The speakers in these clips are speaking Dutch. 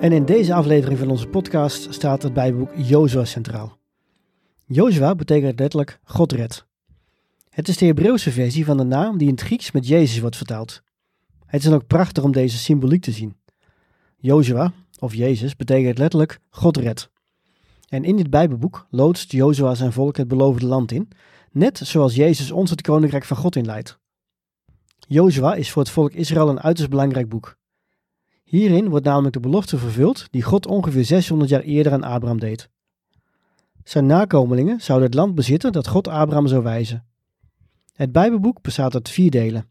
En in deze aflevering van onze podcast staat het Bijbelboek Jozua centraal. Jozua betekent letterlijk God redt. Het is de Hebreeuwse versie van de naam die in het Grieks met Jezus wordt vertaald. Het is dan ook prachtig om deze symboliek te zien. Jozua, of Jezus, betekent letterlijk God redt. En in dit Bijbelboek loodst Jozua zijn volk het beloofde land in, net zoals Jezus ons het koninkrijk van God inleidt. Jozua is voor het volk Israël een uiterst belangrijk boek. Hierin wordt namelijk de belofte vervuld die God ongeveer 600 jaar eerder aan Abraham deed. Zijn nakomelingen zouden het land bezitten dat God Abraham zou wijzen. Het Bijbelboek bestaat uit vier delen.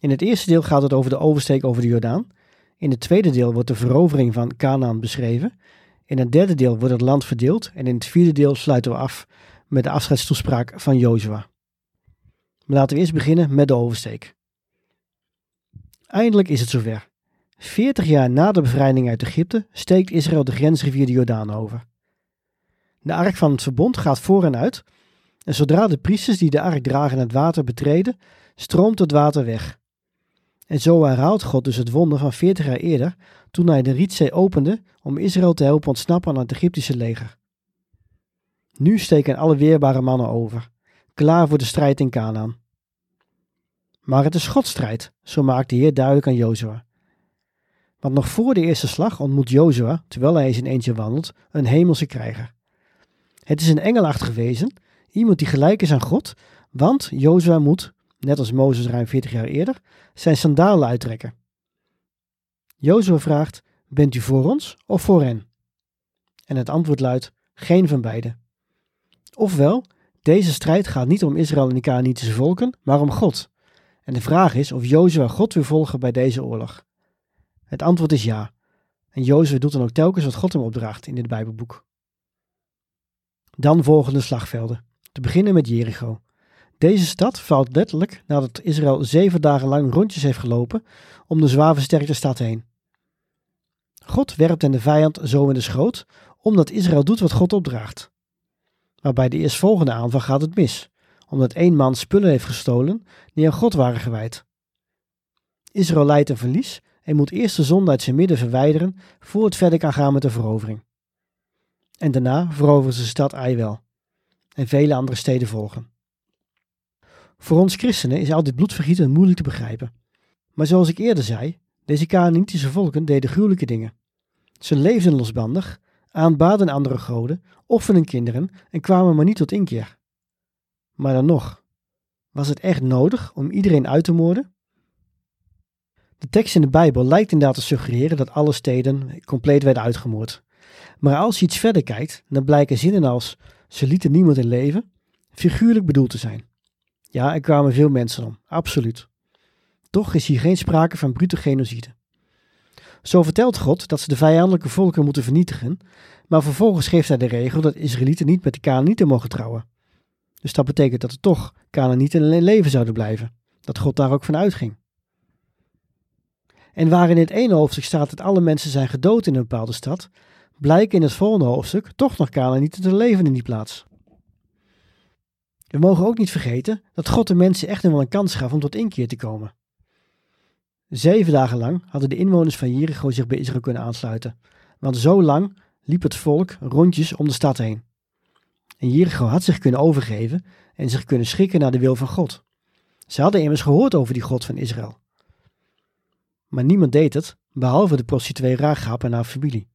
In het eerste deel gaat het over de oversteek over de Jordaan. In het tweede deel wordt de verovering van Canaan beschreven. In het derde deel wordt het land verdeeld. En in het vierde deel sluiten we af met de afscheidstoespraak van Jozua. Laten we eerst beginnen met de oversteek. Eindelijk is het zover. Veertig jaar na de bevrijding uit Egypte steekt Israël de grensrivier de Jordaan over. De ark van het verbond gaat voor en uit, en zodra de priesters die de ark dragen het water betreden, stroomt het water weg. En zo herhaalt God dus het wonder van veertig jaar eerder, toen hij de Rietzee opende om Israël te helpen ontsnappen aan het Egyptische leger. Nu steken alle weerbare mannen over, klaar voor de strijd in Canaan. Maar het is Gods strijd, zo maakt de Heer duidelijk aan Jozua. Want nog voor de eerste slag ontmoet Jozua, terwijl hij in eentje wandelt, een hemelse krijger. Het is een engelachtig wezen, iemand die gelijk is aan God, want Jozua moet, net als Mozes ruim 40 jaar eerder, zijn sandalen uittrekken. Jozua vraagt, bent u voor ons of voor hen? En het antwoord luidt, geen van beide. Ofwel, deze strijd gaat niet om Israël en de Canaanitische volken, maar om God. En de vraag is of Jozua God wil volgen bij deze oorlog. Het antwoord is ja. En Jozef doet dan ook telkens wat God hem opdraagt in dit Bijbelboek. Dan volgen de slagvelden. Te beginnen met Jericho. Deze stad valt letterlijk nadat Israël zeven dagen lang rondjes heeft gelopen om de zwaar versterkte stad heen. God werpt hen de vijand zo in de schoot, omdat Israël doet wat God opdraagt. Maar bij de eerstvolgende aanval gaat het mis, omdat één man spullen heeft gestolen die aan God waren gewijd. Israël leidt een verlies en moet eerst de zonde uit zijn midden verwijderen voor het verder kan gaan met de verovering. En daarna veroveren ze de stad Aiwel. En vele andere steden volgen. Voor ons christenen is al dit bloedvergieten moeilijk te begrijpen. Maar zoals ik eerder zei, deze Canaanitische volken deden gruwelijke dingen. Ze leefden losbandig, aanbaden andere goden, offerden kinderen en kwamen maar niet tot inkeer. Maar dan nog, was het echt nodig om iedereen uit te moorden? De tekst in de Bijbel lijkt inderdaad te suggereren dat alle steden compleet werden uitgemoord. Maar als je iets verder kijkt, dan blijken zinnen als ze lieten niemand in leven figuurlijk bedoeld te zijn. Ja, er kwamen veel mensen om, absoluut. Toch is hier geen sprake van brute genocide. Zo vertelt God dat ze de vijandelijke volken moeten vernietigen, maar vervolgens geeft hij de regel dat Israëlieten niet met de Canaanieten mogen trouwen. Dus dat betekent dat er toch Canaanieten in leven zouden blijven, dat God daar ook van uitging. En waar in het ene hoofdstuk staat dat alle mensen zijn gedood in een bepaalde stad, blijken in het volgende hoofdstuk toch nog niet te leven in die plaats. We mogen ook niet vergeten dat God de mensen echt nog wel een kans gaf om tot inkeer te komen. Zeven dagen lang hadden de inwoners van Jericho zich bij Israël kunnen aansluiten, want zo lang liep het volk rondjes om de stad heen. En Jericho had zich kunnen overgeven en zich kunnen schikken naar de wil van God. Ze hadden immers gehoord over die God van Israël. Maar niemand deed het, behalve de prostituee Rahab en haar familie.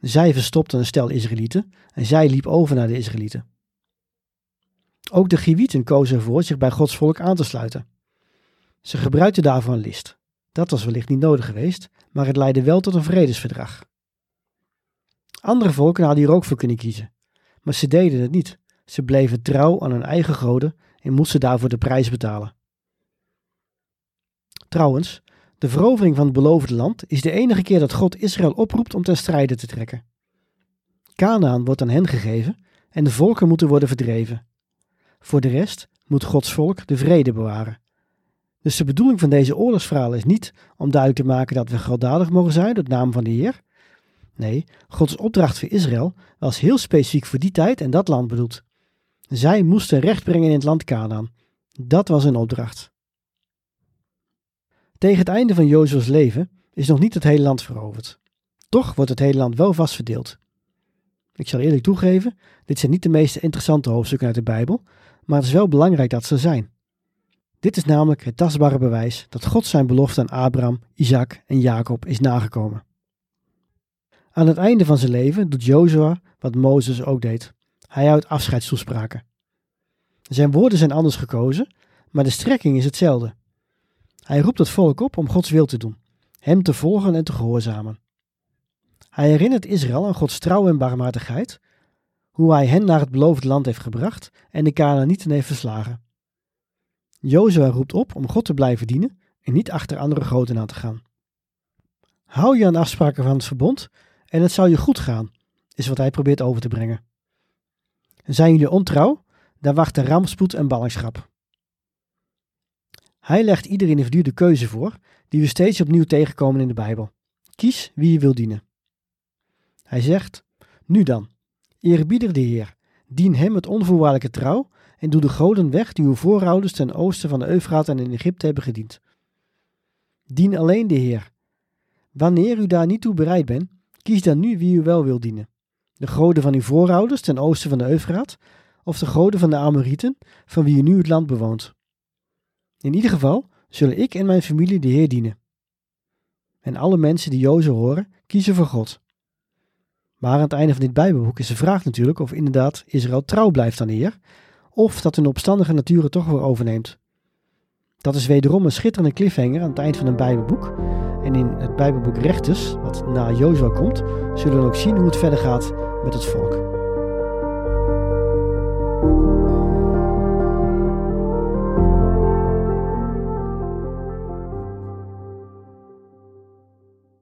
Zij verstopte een stel Israëlieten en zij liep over naar de Israëlieten. Ook de Giwieten kozen ervoor zich bij Gods volk aan te sluiten. Ze gebruikten daarvoor een list. Dat was wellicht niet nodig geweest, maar het leidde wel tot een vredesverdrag. Andere volken hadden hier ook voor kunnen kiezen, maar ze deden het niet. Ze bleven trouw aan hun eigen goden en moesten daarvoor de prijs betalen. Trouwens, de verovering van het beloofde land is de enige keer dat God Israël oproept om ten strijde te trekken. Canaan wordt aan hen gegeven en de volken moeten worden verdreven. Voor de rest moet Gods volk de vrede bewaren. Dus de bedoeling van deze oorlogsverhalen is niet om duidelijk te maken dat we gewelddadig mogen zijn door de naam van de Heer. Nee, Gods opdracht voor Israël was heel specifiek voor die tijd en dat land bedoeld. Zij moesten recht brengen in het land Canaan. Dat was hun opdracht. Tegen het einde van Jozua's leven is nog niet het hele land veroverd. Toch wordt het hele land wel vast verdeeld. Ik zal eerlijk toegeven, dit zijn niet de meest interessante hoofdstukken uit de Bijbel, maar het is wel belangrijk dat ze zijn. Dit is namelijk het tastbare bewijs dat God zijn belofte aan Abraham, Isaac en Jacob is nagekomen. Aan het einde van zijn leven doet Jozua wat Mozes ook deed. Hij houdt afscheidstoespraken. Zijn woorden zijn anders gekozen, maar de strekking is hetzelfde. Hij roept het volk op om Gods wil te doen, hem te volgen en te gehoorzamen. Hij herinnert Israël aan Gods trouw en barmhartigheid, hoe hij hen naar het beloofde land heeft gebracht en de Canaanieten heeft verslagen. Jozua roept op om God te blijven dienen en niet achter andere goden aan te gaan. Hou je aan afspraken van het verbond en het zal je goed gaan, is wat hij probeert over te brengen. Zijn jullie ontrouw, dan wachten rampspoed en ballingschap. Hij legt ieder individu de keuze voor, die we steeds opnieuw tegenkomen in de Bijbel. Kies wie je wil dienen. Hij zegt: Nu dan, eerbiedig de Heer, dien hem met onvoorwaardelijke trouw en doe de goden weg die uw voorouders ten oosten van de Eufraat en in Egypte hebben gediend. Dien alleen de Heer. Wanneer u daar niet toe bereid bent, kies dan nu wie u wel wil dienen. De goden van uw voorouders ten oosten van de Eufraat, of de goden van de Amorieten, van wie u nu het land bewoont. In ieder geval zullen ik en mijn familie de Heer dienen. En alle mensen die Jozef horen, kiezen voor God. Maar aan het einde van dit Bijbelboek is de vraag natuurlijk of inderdaad Israël trouw blijft aan de Heer, of dat hun opstandige natuur toch weer overneemt. Dat is wederom een schitterende cliffhanger aan het eind van een Bijbelboek. En in het Bijbelboek Rechters, wat na Jozua komt, zullen we ook zien hoe het verder gaat met het volk.